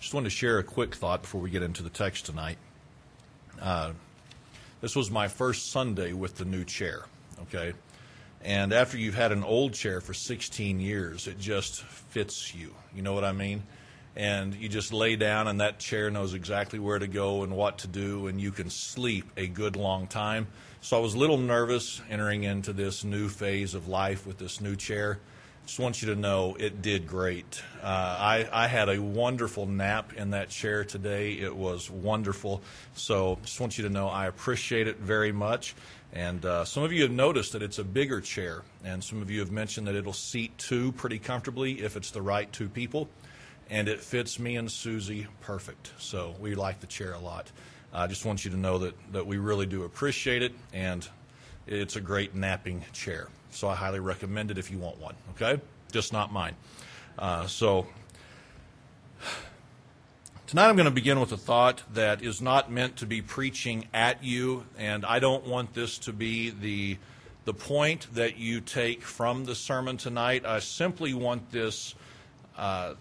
Just wanted to share a quick thought before we get into the text tonight. Uh, this was my first Sunday with the new chair, okay? And after you've had an old chair for 16 years, it just fits you. You know what I mean? And you just lay down, and that chair knows exactly where to go and what to do, and you can sleep a good long time. So I was a little nervous entering into this new phase of life with this new chair. Just want you to know it did great. Uh, I, I had a wonderful nap in that chair today. It was wonderful. So just want you to know I appreciate it very much. And uh, some of you have noticed that it's a bigger chair, and some of you have mentioned that it'll seat two pretty comfortably if it's the right two people. And it fits me and Susie perfect. So we like the chair a lot. I just want you to know that, that we really do appreciate it, and it's a great napping chair. So I highly recommend it if you want one, okay? Just not mine. Uh, so tonight I'm going to begin with a thought that is not meant to be preaching at you, and I don't want this to be the the point that you take from the sermon tonight. I simply want this uh,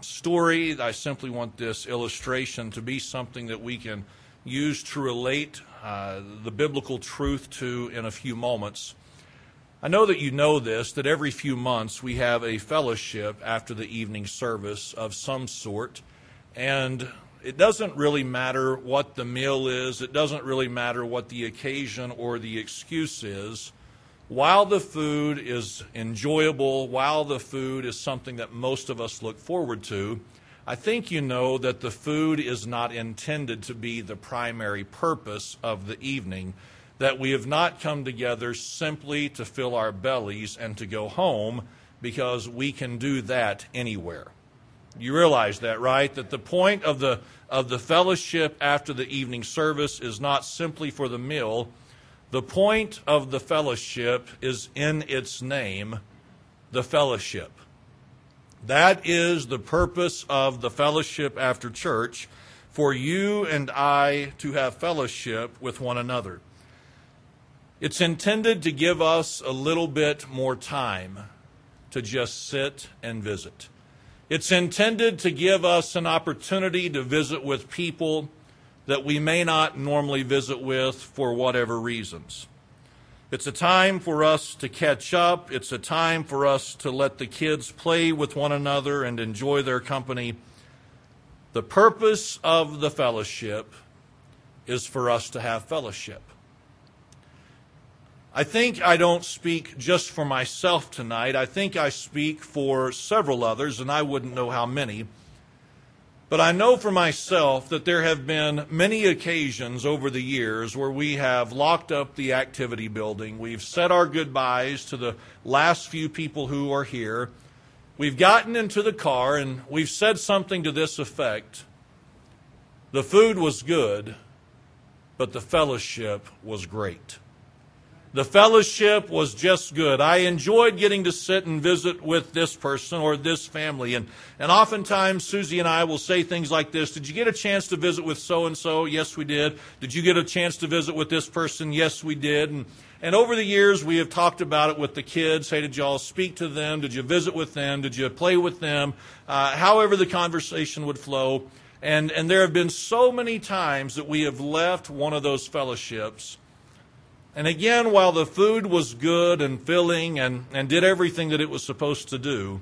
story, I simply want this illustration to be something that we can use to relate uh, the biblical truth to in a few moments. I know that you know this, that every few months we have a fellowship after the evening service of some sort. And it doesn't really matter what the meal is, it doesn't really matter what the occasion or the excuse is. While the food is enjoyable, while the food is something that most of us look forward to, I think you know that the food is not intended to be the primary purpose of the evening that we have not come together simply to fill our bellies and to go home because we can do that anywhere. You realize that, right? That the point of the, of the fellowship after the evening service is not simply for the meal. The point of the fellowship is in its name, the fellowship. That is the purpose of the fellowship after church, for you and I to have fellowship with one another. It's intended to give us a little bit more time to just sit and visit. It's intended to give us an opportunity to visit with people that we may not normally visit with for whatever reasons. It's a time for us to catch up. It's a time for us to let the kids play with one another and enjoy their company. The purpose of the fellowship is for us to have fellowship. I think I don't speak just for myself tonight. I think I speak for several others, and I wouldn't know how many. But I know for myself that there have been many occasions over the years where we have locked up the activity building. We've said our goodbyes to the last few people who are here. We've gotten into the car and we've said something to this effect The food was good, but the fellowship was great. The fellowship was just good. I enjoyed getting to sit and visit with this person or this family. And, and oftentimes, Susie and I will say things like this Did you get a chance to visit with so and so? Yes, we did. Did you get a chance to visit with this person? Yes, we did. And, and over the years, we have talked about it with the kids. Hey, did y'all speak to them? Did you visit with them? Did you play with them? Uh, however, the conversation would flow. And, and there have been so many times that we have left one of those fellowships and again, while the food was good and filling and, and did everything that it was supposed to do,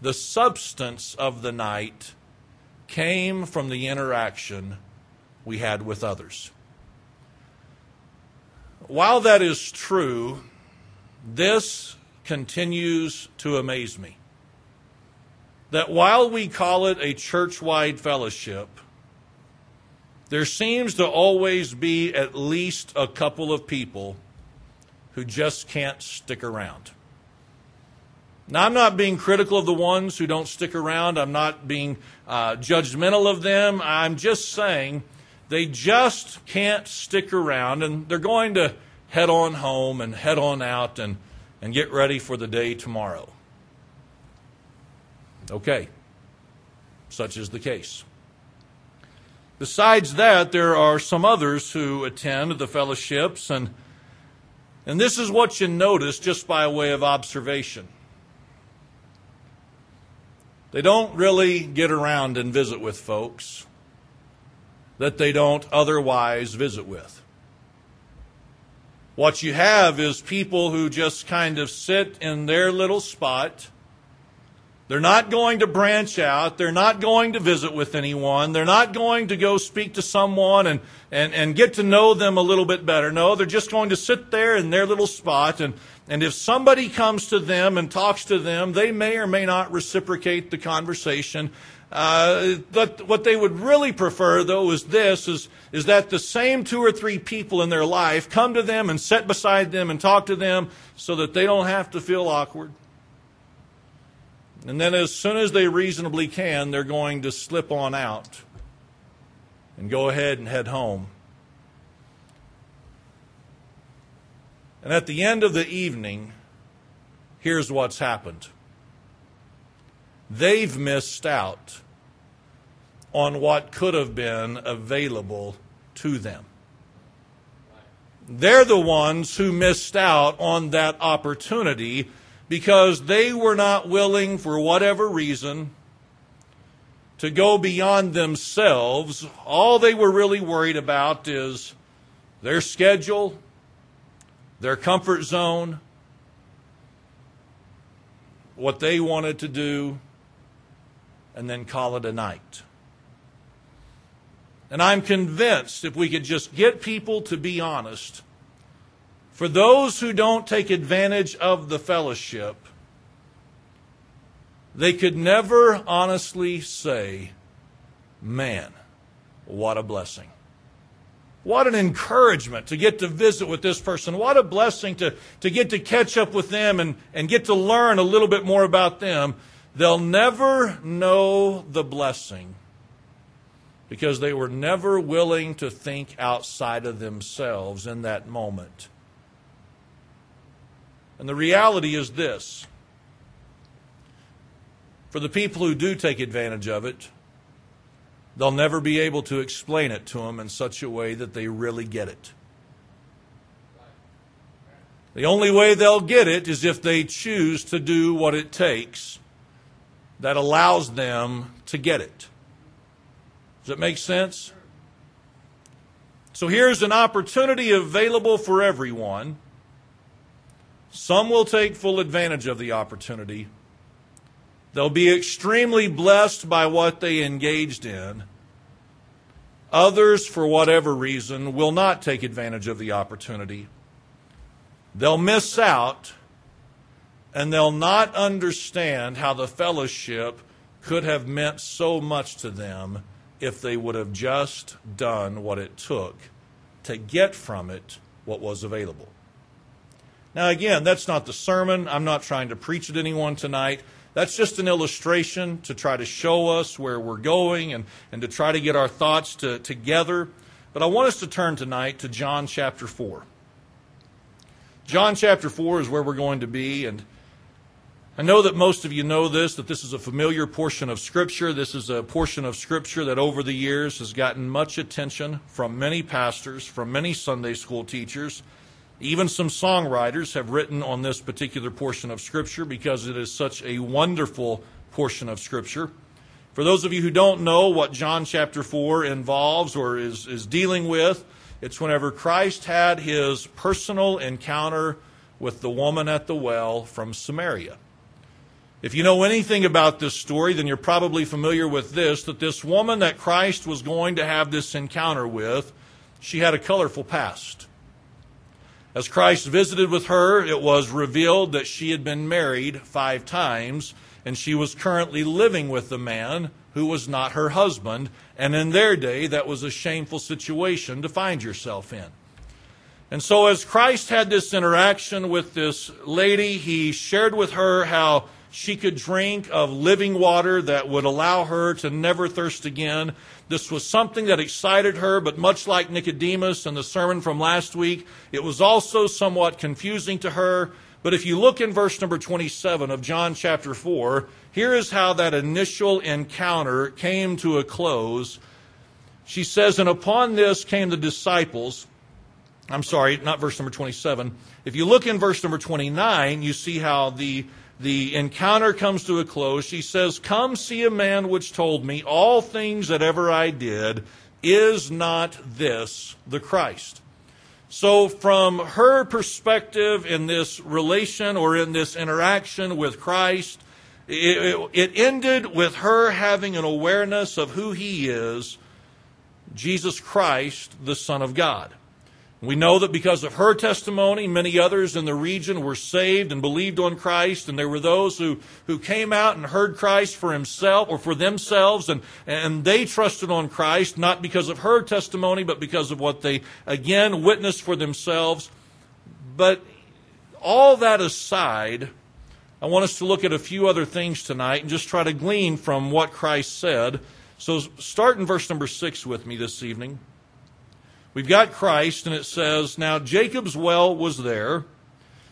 the substance of the night came from the interaction we had with others. While that is true, this continues to amaze me. That while we call it a church wide fellowship, there seems to always be at least a couple of people who just can't stick around. Now, I'm not being critical of the ones who don't stick around. I'm not being uh, judgmental of them. I'm just saying they just can't stick around and they're going to head on home and head on out and, and get ready for the day tomorrow. Okay, such is the case. Besides that, there are some others who attend the fellowships, and, and this is what you notice just by way of observation. They don't really get around and visit with folks that they don't otherwise visit with. What you have is people who just kind of sit in their little spot. They're not going to branch out. They're not going to visit with anyone. They're not going to go speak to someone and, and, and get to know them a little bit better. No, they're just going to sit there in their little spot. And, and if somebody comes to them and talks to them, they may or may not reciprocate the conversation. Uh, but what they would really prefer, though, is this: is is that the same two or three people in their life come to them and sit beside them and talk to them, so that they don't have to feel awkward. And then, as soon as they reasonably can, they're going to slip on out and go ahead and head home. And at the end of the evening, here's what's happened they've missed out on what could have been available to them. They're the ones who missed out on that opportunity because they were not willing, for whatever reason, to go beyond themselves. All they were really worried about is their schedule, their comfort zone, what they wanted to do, and then call it a night. And I'm convinced if we could just get people to be honest, for those who don't take advantage of the fellowship, they could never honestly say, Man, what a blessing. What an encouragement to get to visit with this person. What a blessing to, to get to catch up with them and, and get to learn a little bit more about them. They'll never know the blessing because they were never willing to think outside of themselves in that moment. And the reality is this for the people who do take advantage of it, they'll never be able to explain it to them in such a way that they really get it. The only way they'll get it is if they choose to do what it takes that allows them to get it. Does that make sense? So here's an opportunity available for everyone. Some will take full advantage of the opportunity. They'll be extremely blessed by what they engaged in. Others, for whatever reason, will not take advantage of the opportunity. They'll miss out and they'll not understand how the fellowship could have meant so much to them if they would have just done what it took to get from it what was available. Now, again, that's not the sermon. I'm not trying to preach at anyone tonight. That's just an illustration to try to show us where we're going and, and to try to get our thoughts to, together. But I want us to turn tonight to John chapter 4. John chapter 4 is where we're going to be, and I know that most of you know this, that this is a familiar portion of Scripture. This is a portion of Scripture that over the years has gotten much attention from many pastors, from many Sunday school teachers. Even some songwriters have written on this particular portion of Scripture because it is such a wonderful portion of Scripture. For those of you who don't know what John chapter 4 involves or is, is dealing with, it's whenever Christ had his personal encounter with the woman at the well from Samaria. If you know anything about this story, then you're probably familiar with this that this woman that Christ was going to have this encounter with, she had a colorful past. As Christ visited with her, it was revealed that she had been married five times, and she was currently living with a man who was not her husband. And in their day, that was a shameful situation to find yourself in. And so, as Christ had this interaction with this lady, he shared with her how she could drink of living water that would allow her to never thirst again. This was something that excited her, but much like Nicodemus and the sermon from last week, it was also somewhat confusing to her. But if you look in verse number 27 of John chapter 4, here is how that initial encounter came to a close. She says, And upon this came the disciples. I'm sorry, not verse number 27. If you look in verse number 29, you see how the the encounter comes to a close, she says, Come see a man which told me all things that ever I did. Is not this the Christ? So, from her perspective in this relation or in this interaction with Christ, it, it, ended with her having an awareness of who he is Jesus Christ, the Son of God. We know that because of her testimony, many others in the region were saved and believed on Christ, and there were those who, who came out and heard Christ for himself or for themselves, and, and they trusted on Christ, not because of her testimony, but because of what they, again, witnessed for themselves. But all that aside, I want us to look at a few other things tonight and just try to glean from what Christ said. So start in verse number six with me this evening. We've got Christ, and it says, Now Jacob's well was there.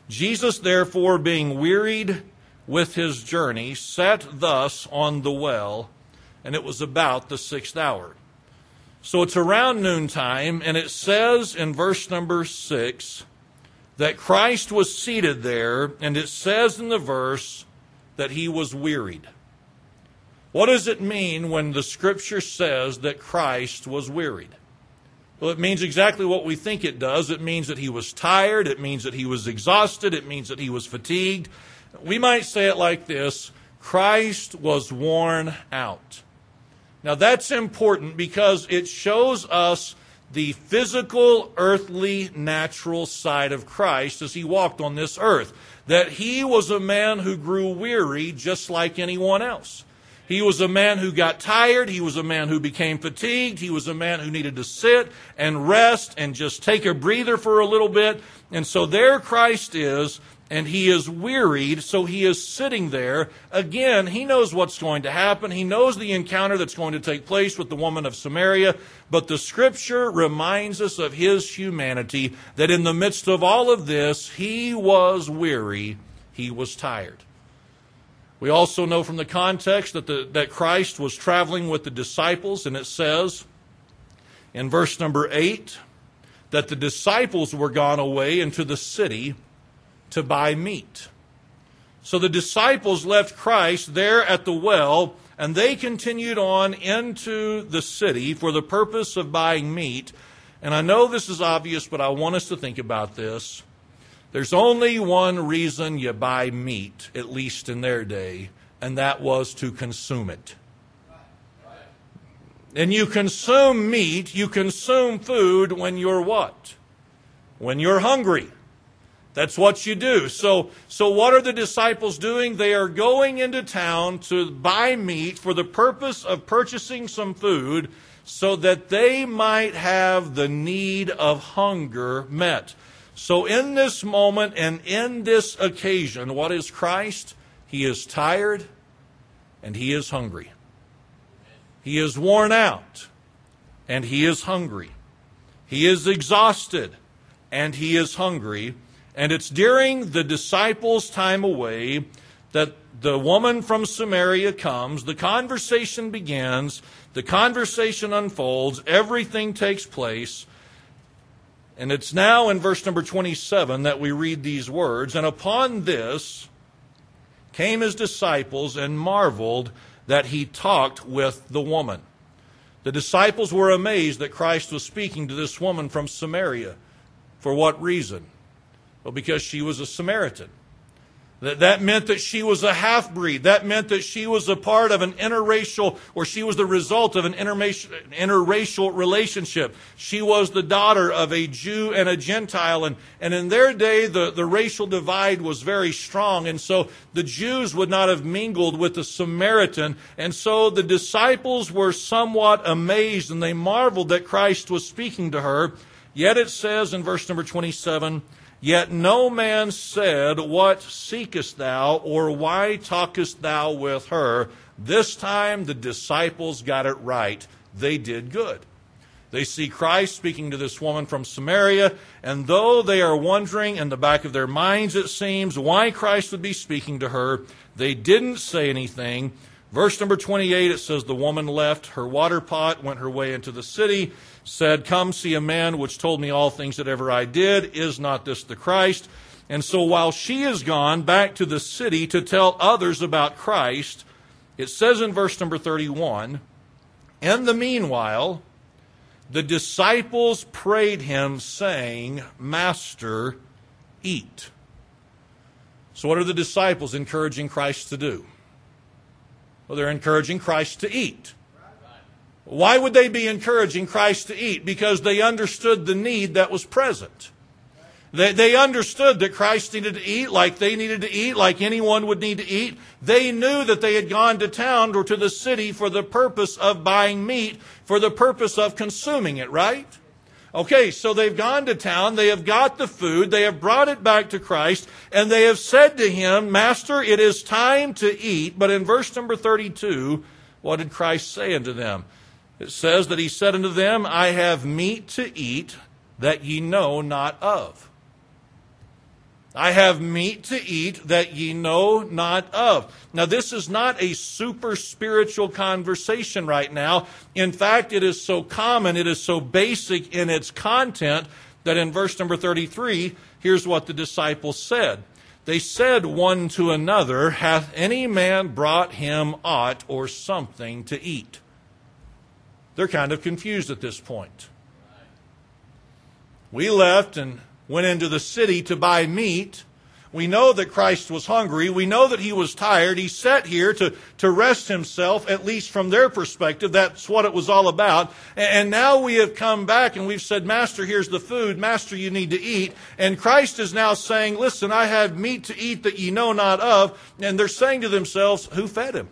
Jesus, therefore, being wearied with his journey, sat thus on the well, and it was about the sixth hour. So it's around noontime, and it says in verse number six that Christ was seated there, and it says in the verse that he was wearied. What does it mean when the scripture says that Christ was wearied? Well, it means exactly what we think it does. It means that he was tired. It means that he was exhausted. It means that he was fatigued. We might say it like this Christ was worn out. Now, that's important because it shows us the physical, earthly, natural side of Christ as he walked on this earth. That he was a man who grew weary just like anyone else. He was a man who got tired. He was a man who became fatigued. He was a man who needed to sit and rest and just take a breather for a little bit. And so there Christ is, and he is wearied, so he is sitting there. Again, he knows what's going to happen. He knows the encounter that's going to take place with the woman of Samaria. But the scripture reminds us of his humanity, that in the midst of all of this, he was weary, he was tired. We also know from the context that, the, that Christ was traveling with the disciples, and it says in verse number 8 that the disciples were gone away into the city to buy meat. So the disciples left Christ there at the well, and they continued on into the city for the purpose of buying meat. And I know this is obvious, but I want us to think about this. There's only one reason you buy meat, at least in their day, and that was to consume it. And you consume meat, you consume food when you're what? When you're hungry. That's what you do. So, so what are the disciples doing? They are going into town to buy meat for the purpose of purchasing some food so that they might have the need of hunger met. So, in this moment and in this occasion, what is Christ? He is tired and he is hungry. He is worn out and he is hungry. He is exhausted and he is hungry. And it's during the disciples' time away that the woman from Samaria comes, the conversation begins, the conversation unfolds, everything takes place. And it's now in verse number 27 that we read these words And upon this came his disciples and marveled that he talked with the woman. The disciples were amazed that Christ was speaking to this woman from Samaria. For what reason? Well, because she was a Samaritan. That, meant that she was a half breed. That meant that she was a part of an interracial, or she was the result of an interracial relationship. She was the daughter of a Jew and a Gentile. And, and in their day, the, the racial divide was very strong. And so the Jews would not have mingled with the Samaritan. And so the disciples were somewhat amazed and they marveled that Christ was speaking to her. Yet it says in verse number 27, Yet no man said, What seekest thou, or why talkest thou with her? This time the disciples got it right. They did good. They see Christ speaking to this woman from Samaria, and though they are wondering in the back of their minds, it seems, why Christ would be speaking to her, they didn't say anything. Verse number 28, it says, The woman left her water pot, went her way into the city said, Come see a man which told me all things that ever I did. Is not this the Christ? And so while she is gone back to the city to tell others about Christ, it says in verse number 31 In the meanwhile, the disciples prayed him, saying, Master, eat. So, what are the disciples encouraging Christ to do? Well, they're encouraging Christ to eat. Why would they be encouraging Christ to eat? Because they understood the need that was present. They, they understood that Christ needed to eat like they needed to eat, like anyone would need to eat. They knew that they had gone to town or to the city for the purpose of buying meat, for the purpose of consuming it, right? Okay, so they've gone to town, they have got the food, they have brought it back to Christ, and they have said to him, Master, it is time to eat. But in verse number 32, what did Christ say unto them? It says that he said unto them, I have meat to eat that ye know not of. I have meat to eat that ye know not of. Now, this is not a super spiritual conversation right now. In fact, it is so common, it is so basic in its content that in verse number 33, here's what the disciples said. They said one to another, Hath any man brought him aught or something to eat? They're kind of confused at this point. We left and went into the city to buy meat. We know that Christ was hungry. We know that he was tired. He sat here to, to rest himself, at least from their perspective. That's what it was all about. And now we have come back and we've said, Master, here's the food. Master, you need to eat. And Christ is now saying, Listen, I have meat to eat that ye know not of. And they're saying to themselves, Who fed him?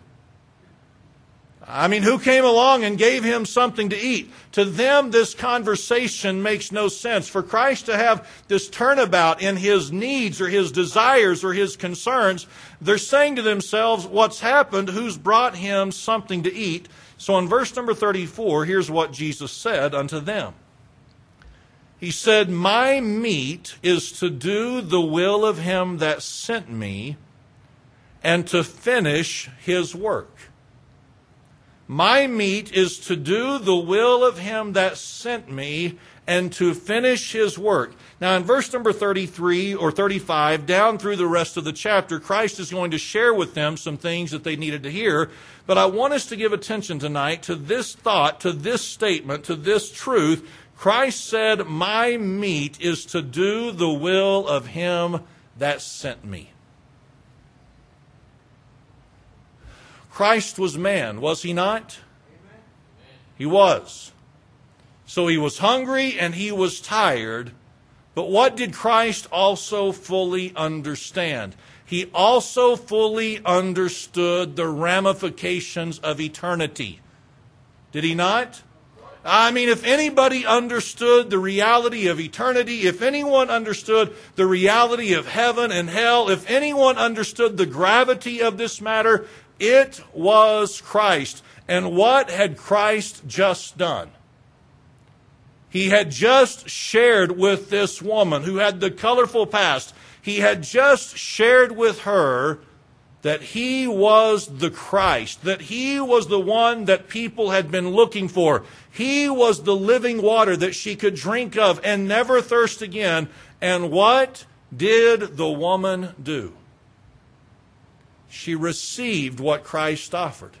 I mean, who came along and gave him something to eat? To them, this conversation makes no sense. For Christ to have this turnabout in his needs or his desires or his concerns, they're saying to themselves, What's happened? Who's brought him something to eat? So in verse number 34, here's what Jesus said unto them He said, My meat is to do the will of him that sent me and to finish his work. My meat is to do the will of him that sent me and to finish his work. Now, in verse number 33 or 35, down through the rest of the chapter, Christ is going to share with them some things that they needed to hear. But I want us to give attention tonight to this thought, to this statement, to this truth. Christ said, My meat is to do the will of him that sent me. Christ was man, was he not? He was. So he was hungry and he was tired. But what did Christ also fully understand? He also fully understood the ramifications of eternity. Did he not? I mean, if anybody understood the reality of eternity, if anyone understood the reality of heaven and hell, if anyone understood the gravity of this matter, it was Christ. And what had Christ just done? He had just shared with this woman who had the colorful past. He had just shared with her that he was the Christ, that he was the one that people had been looking for. He was the living water that she could drink of and never thirst again. And what did the woman do? she received what Christ offered.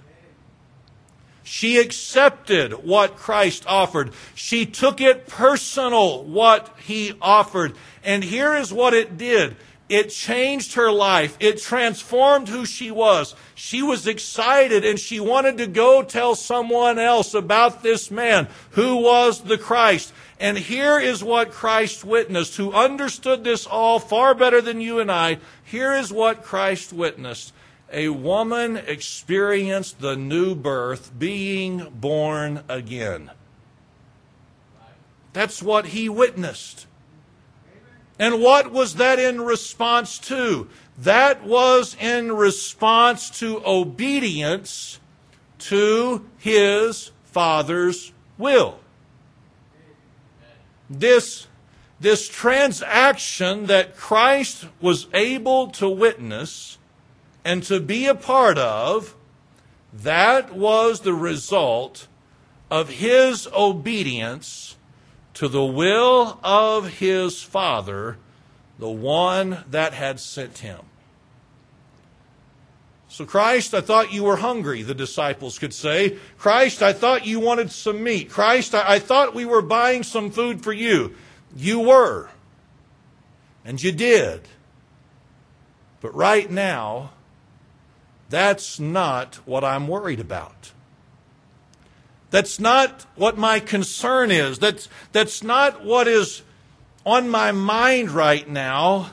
She accepted what Christ offered. She took it personal, what he offered. And here is what it did. It changed her life. It transformed who she was. She was excited and she wanted to go tell someone else about this man who was the Christ. And here is what Christ witnessed, who understood this all far better than you and I. Here is what Christ witnessed a woman experienced the new birth, being born again. That's what he witnessed. And what was that in response to? That was in response to obedience to his Father's will. This, this transaction that Christ was able to witness and to be a part of, that was the result of his obedience to the will of his Father, the one that had sent him. So, Christ, I thought you were hungry, the disciples could say. Christ, I thought you wanted some meat. Christ, I, I thought we were buying some food for you. You were. And you did. But right now, that's not what I'm worried about. That's not what my concern is. That's, that's not what is on my mind right now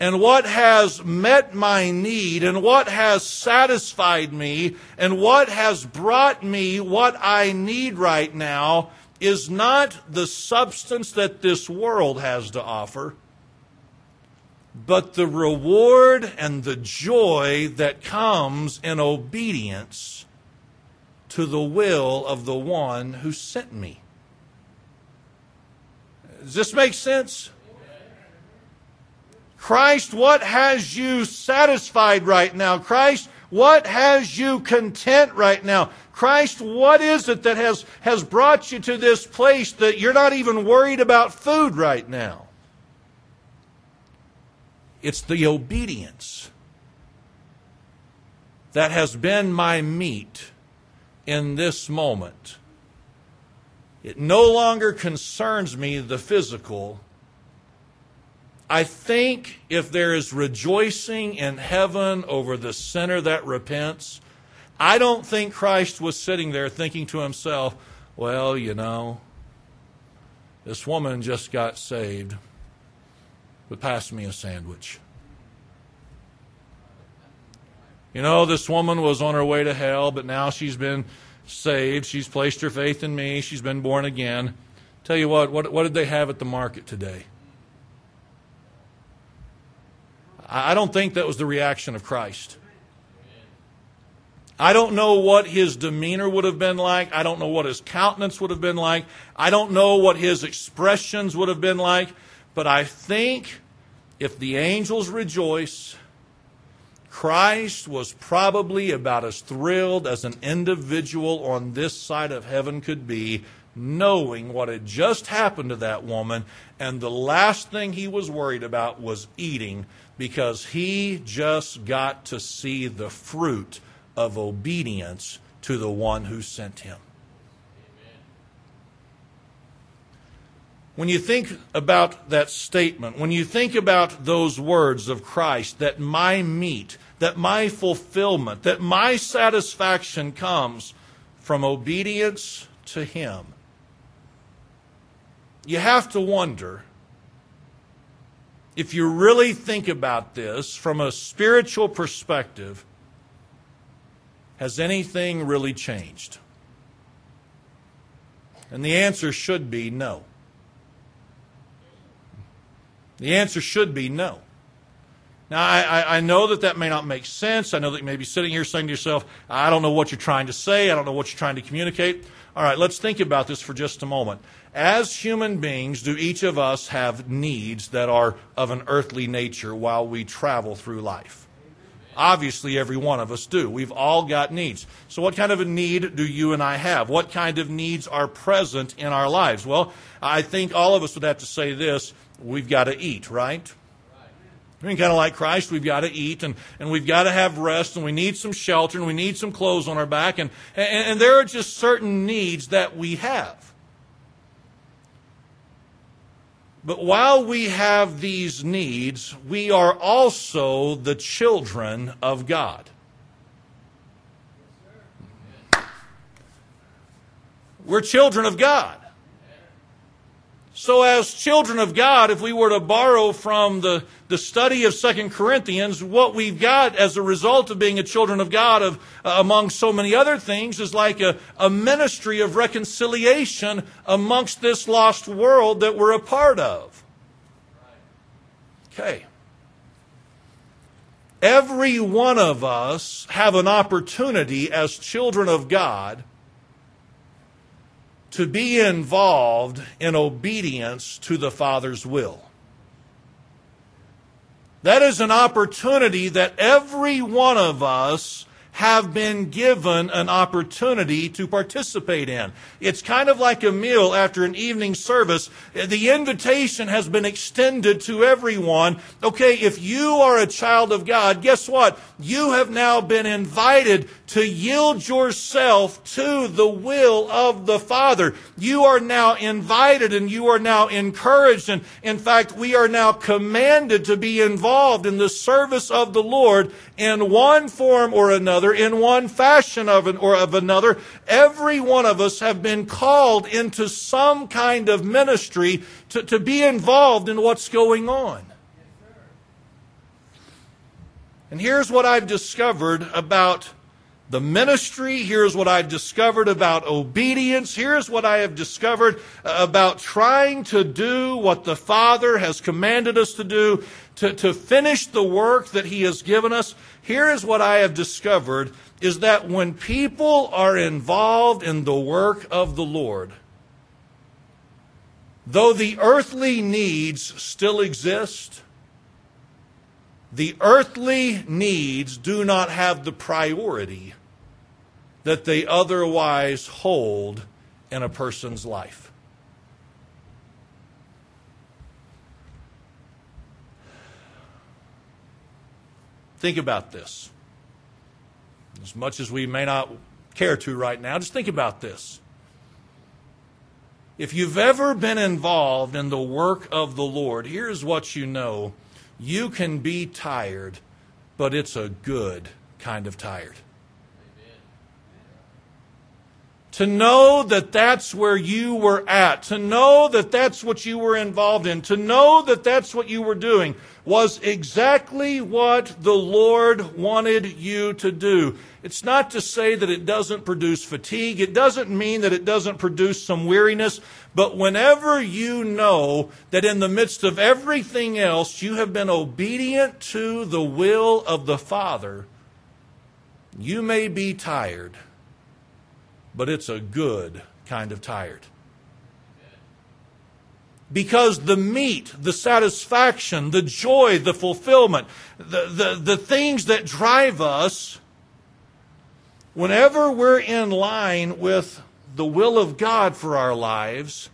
and what has met my need and what has satisfied me and what has brought me what I need right now is not the substance that this world has to offer, but the reward and the joy that comes in obedience to the will of the one who sent me. Does this make sense? Christ, what has you satisfied right now? Christ, what has you content right now? Christ, what is it that has, has brought you to this place that you're not even worried about food right now? It's the obedience that has been my meat in this moment. It no longer concerns me the physical I think if there is rejoicing in heaven over the sinner that repents, I don't think Christ was sitting there thinking to himself, well, you know, this woman just got saved, but pass me a sandwich. You know, this woman was on her way to hell, but now she's been saved. She's placed her faith in me. She's been born again. Tell you what, what, what did they have at the market today? I don't think that was the reaction of Christ. I don't know what his demeanor would have been like. I don't know what his countenance would have been like. I don't know what his expressions would have been like. But I think if the angels rejoice, Christ was probably about as thrilled as an individual on this side of heaven could be, knowing what had just happened to that woman, and the last thing he was worried about was eating because he just got to see the fruit of obedience to the one who sent him. When you think about that statement, when you think about those words of Christ, that my meat, that my fulfillment, that my satisfaction comes from obedience to Him, you have to wonder if you really think about this from a spiritual perspective, has anything really changed? And the answer should be no. The answer should be no. Now, I, I, know that that may not make sense. I know that you may be sitting here saying to yourself, I don't know what you're trying to say. I don't know what you're trying to communicate. All right, let's think about this for just a moment. As human beings, do each of us have needs that are of an earthly nature while we travel through life? Obviously, every one of us do. We've all got needs. So, what kind of a need do you and I have? What kind of needs are present in our lives? Well, I think all of us would have to say this we've got to eat, right? Mean, kind of like Christ, we've got to eat and, and we've got to have rest and we need some shelter and we need some clothes on our back. And, and, and there are just certain needs that we have. But while we have these needs, we are also the children of God. We're children of God. So, as children of God, if we were to borrow from the, the study of Second Corinthians, what we've got as a result of being a children of God, of, uh, among so many other things, is like a, a ministry of reconciliation amongst this lost world that we're a part of. Okay. Every one of us have an opportunity as children of God to be involved in obedience to the Father's will. That is an opportunity that every one of us have been given an opportunity to participate in. It's kind of like a meal after an evening service. The invitation has been extended to everyone. Okay, if you are a child of God, guess what? You have now been invited to yield yourself to the will of the Father. You are now invited and you are now encouraged. And in fact, we are now commanded to be involved in the service of the Lord in one form or another, in one fashion of an, or of another. Every one of us have been called into some kind of ministry to, to be involved in what's going on. And here's what I've discovered about the ministry. Here's what I've discovered about obedience. Here's what I have discovered about trying to do what the Father has commanded us to do, to, to finish the work that He has given us. Here is what I have discovered is that when people are involved in the work of the Lord, though the earthly needs still exist, the earthly needs do not have the priority that they otherwise hold in a person's life. Think about this. As much as we may not care to right now, just think about this. If you've ever been involved in the work of the Lord, here's what you know you can be tired, but it's a good kind of tired. To know that that's where you were at, to know that that's what you were involved in, to know that that's what you were doing was exactly what the Lord wanted you to do. It's not to say that it doesn't produce fatigue. It doesn't mean that it doesn't produce some weariness. But whenever you know that in the midst of everything else, you have been obedient to the will of the Father, you may be tired but it's a good kind of tired. Because the meat, the satisfaction, the joy, the fulfillment, the, the, the things that drive us, whenever we're in line with the will of God for our lives,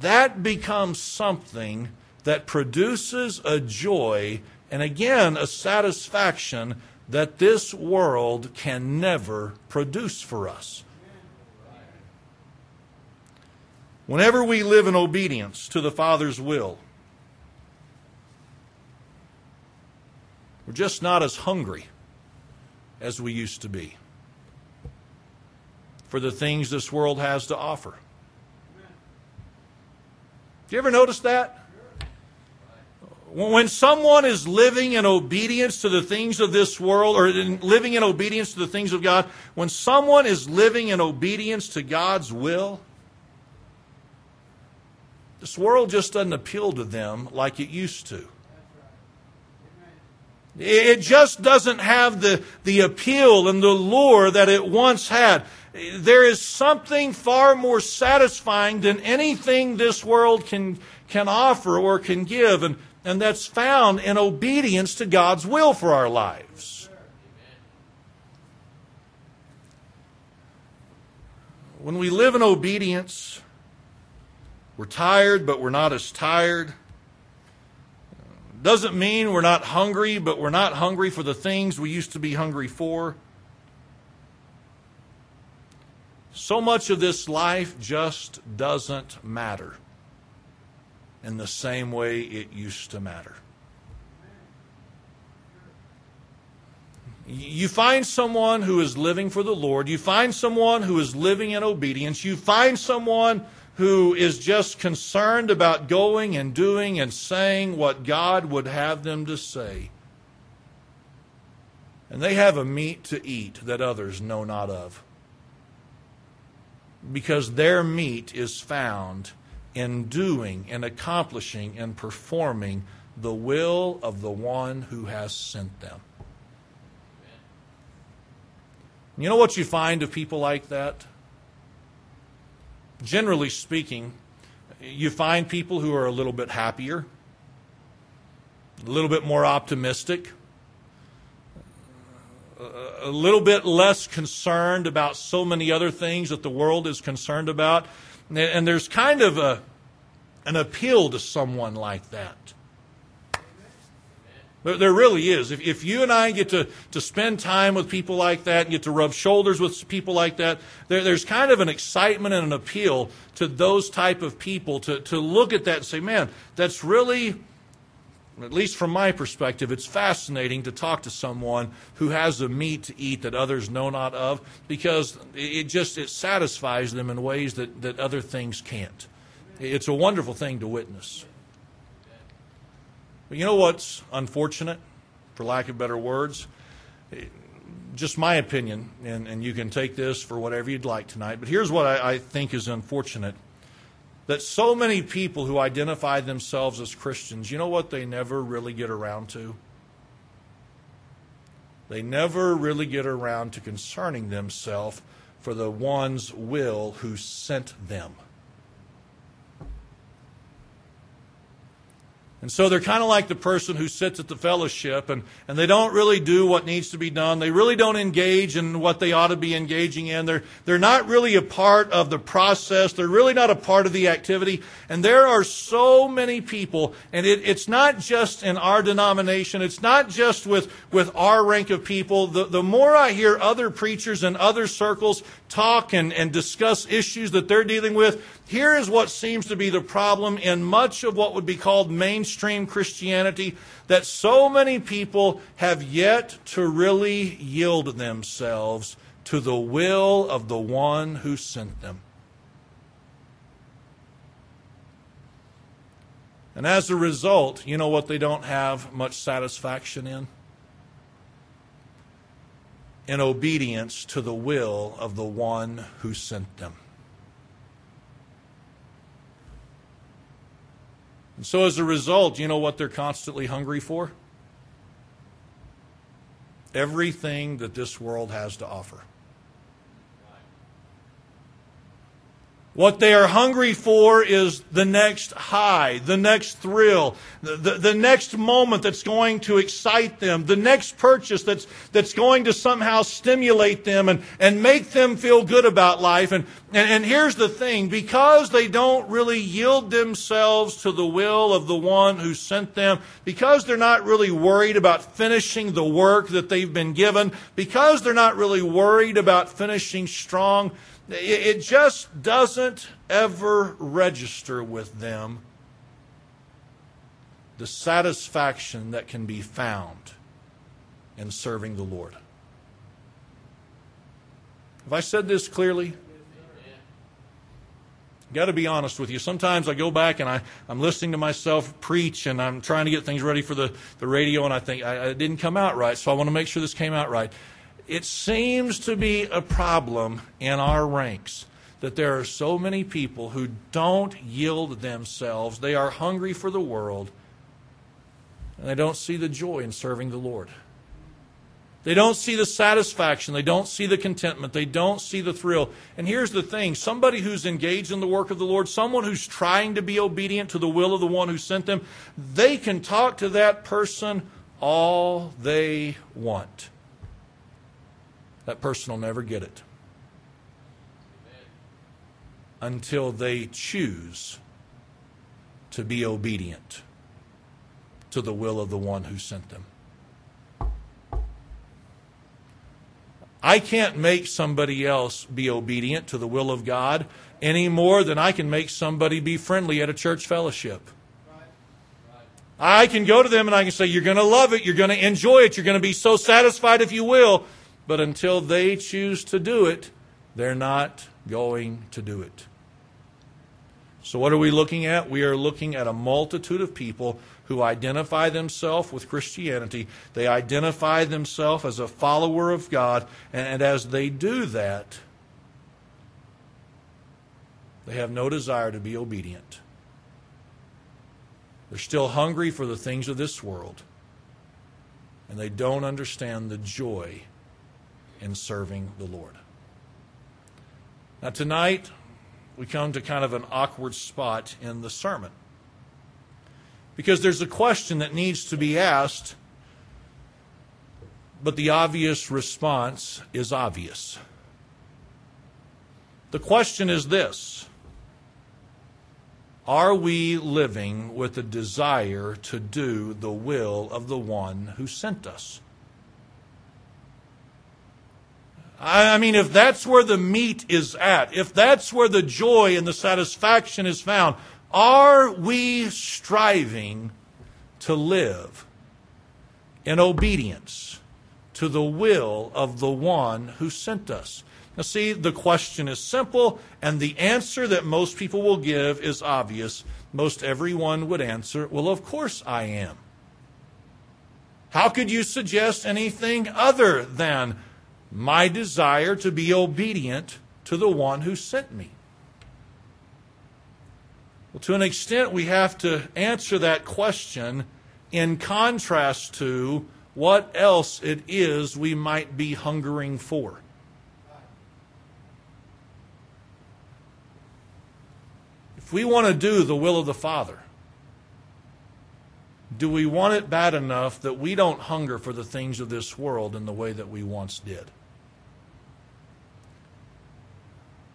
that becomes something that produces a joy and again a satisfaction that this world can never produce for us. Whenever we live in obedience to the Father's will, we're just not as hungry as we used to be for the things this world has to offer. Do you ever notice that? When someone is living in obedience to the things of this world, or living in obedience to the things of God, when someone is living in obedience to God's will, this world just doesn't appeal to them like it used to. It just doesn't have the, the appeal and the lure that it once had. There is something far more satisfying than anything this world can, can offer or can give, and, and that's found in obedience to God's will for our lives. When we live in obedience, we're tired, but we're not as tired. Doesn't mean we're not hungry, but we're not hungry for the things we used to be hungry for. So much of this life just doesn't matter in the same way it used to matter. You find someone who is living for the Lord. You find someone who is living in obedience. You find someone who is just concerned about going and doing and saying what God would have them to say. And they have a meat to eat that others know not of. Because their meat is found in doing and accomplishing and performing the will of the one who has sent them. You know what you find of people like that? Generally speaking, you find people who are a little bit happier, a little bit more optimistic, a little bit less concerned about so many other things that the world is concerned about. And there's kind of a, an appeal to someone like that. There really is. If, if you and I get to, to spend time with people like that and get to rub shoulders with people like that, there, there's kind of an excitement and an appeal to those type of people to, to look at that and say, man, that's really, at least from my perspective, it's fascinating to talk to someone who has a meat to eat that others know not of because it just it satisfies them in ways that, that other things can't. It's a wonderful thing to witness. But you know what's unfortunate, for lack of better words? Just my opinion, and, and you can take this for whatever you'd like tonight, but here's what I, I think is unfortunate that so many people who identify themselves as Christians, you know what they never really get around to? They never really get around to concerning themselves for the one's will who sent them. And so they're kind of like the person who sits at the fellowship and, and they don't really do what needs to be done. They really don't engage in what they ought to be engaging in. They're, they're not really a part of the process. They're really not a part of the activity. And there are so many people, and it, it's not just in our denomination. It's not just with, with our rank of people. The, the more I hear other preachers in other circles talk and, and discuss issues that they're dealing with, here is what seems to be the problem in much of what would be called mainstream Christianity that so many people have yet to really yield themselves to the will of the one who sent them. And as a result, you know what they don't have much satisfaction in? In obedience to the will of the one who sent them. And so, as a result, you know what they're constantly hungry for? Everything that this world has to offer. What they are hungry for is the next high, the next thrill, the, the, the, next moment that's going to excite them, the next purchase that's, that's going to somehow stimulate them and, and make them feel good about life. And, and, and here's the thing because they don't really yield themselves to the will of the one who sent them, because they're not really worried about finishing the work that they've been given, because they're not really worried about finishing strong, it just doesn't ever register with them the satisfaction that can be found in serving the Lord. Have I said this clearly? Got to be honest with you. Sometimes I go back and I, I'm listening to myself preach and I'm trying to get things ready for the, the radio and I think I, I didn't come out right, so I want to make sure this came out right it seems to be a problem in our ranks that there are so many people who don't yield themselves. They are hungry for the world, and they don't see the joy in serving the Lord. They don't see the satisfaction. They don't see the contentment. They don't see the thrill. And here's the thing somebody who's engaged in the work of the Lord, someone who's trying to be obedient to the will of the one who sent them, they can talk to that person all they want that person will never get it until they choose to be obedient to the will of the one who sent them. I can't make somebody else be obedient to the will of God any more than I can make somebody be friendly at a church fellowship. I can go to them and I can say, You're going to love it. You're going to enjoy it. You're going to be so satisfied if you will. But until they choose to do it, they're not going to do it. So, what are we looking at? We are looking at a multitude of people who identify themselves with Christianity. They identify themselves as a follower of God. And, as they do that, they have no desire to be obedient. They're still hungry for the things of this world. And they don't understand the joy in serving the Lord. Now, tonight, we come to kind of an awkward spot in the sermon because there's a question that needs to be asked but the obvious response is obvious. The question is this Are we living with a desire to do the will of the one who sent us? I mean, if that's where the meat is at, if that's where the joy and the satisfaction is found, are we striving to live in obedience to the will of the one who sent us? Now, see, the question is simple, and the answer that most people will give is obvious. Most everyone would answer, Well, of course I am. How could you suggest anything other than my desire to be obedient to the one who sent me? Well, to an extent, we have to answer that question in contrast to what else it is we might be hungering for. If we want to do the will of the Father, do we want it bad enough that we don't hunger for the things of this world in the way that we once did?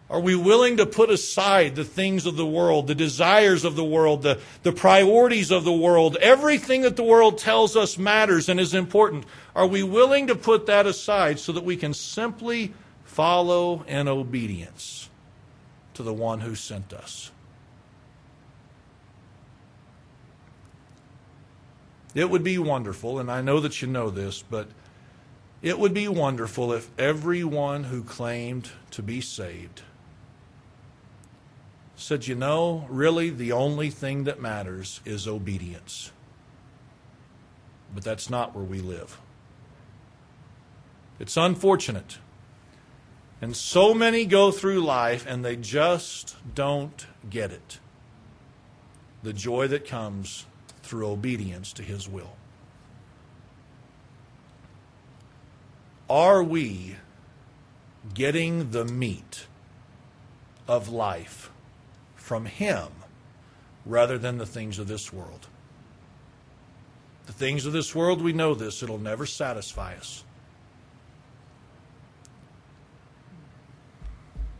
Are we willing to put aside the things of the world, the desires of the world, the, the priorities of the world, everything that the world tells us matters and is important? Are we willing to put that aside so that we can simply follow in obedience to the one who sent us? It would be wonderful, and I know that you know this, but it would be wonderful if everyone who claimed to be saved said, You know, really the only thing that matters is obedience. But that's not where we live. It's unfortunate. And so many go through life and they just don't get it. The joy that comes through obedience to His will. Are we getting the meat of life from Him rather than the things of this world? The things of this world, we know this, it'll never satisfy us.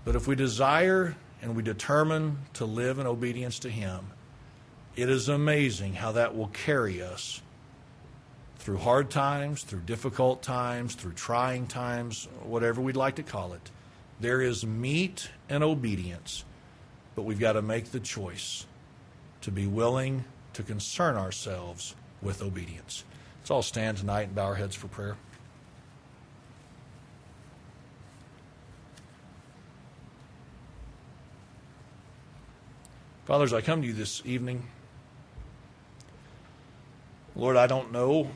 But if we desire and we determine to live in obedience to Him, it is amazing how that will carry us through hard times, through difficult times, through trying times, whatever we'd like to call it. There is meat and obedience, but we've got to make the choice to be willing to concern ourselves with obedience. Let's all stand tonight and bow our heads for prayer. Fathers, I come to you this evening. Lord, I don't know.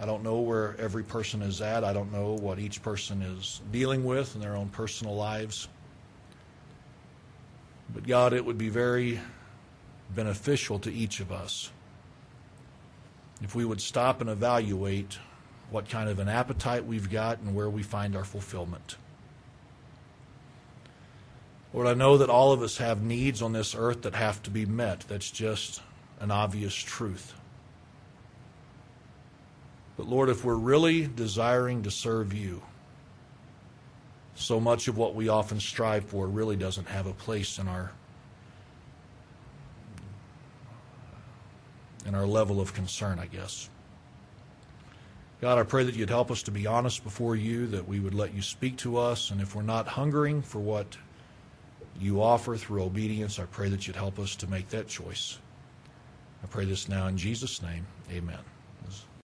I don't know where every person is at. I don't know what each person is dealing with in their own personal lives. But God, it would be very beneficial to each of us if we would stop and evaluate what kind of an appetite we've got and where we find our fulfillment. Lord, I know that all of us have needs on this earth that have to be met. That's just an obvious truth. But Lord, if we're really desiring to serve you, so much of what we often strive for really doesn't have a place in our in our level of concern, I guess. God, I pray that you'd help us to be honest before you, that we would let you speak to us, and if we're not hungering for what you offer through obedience, I pray that you'd help us to make that choice. I pray this now in Jesus' name. Amen.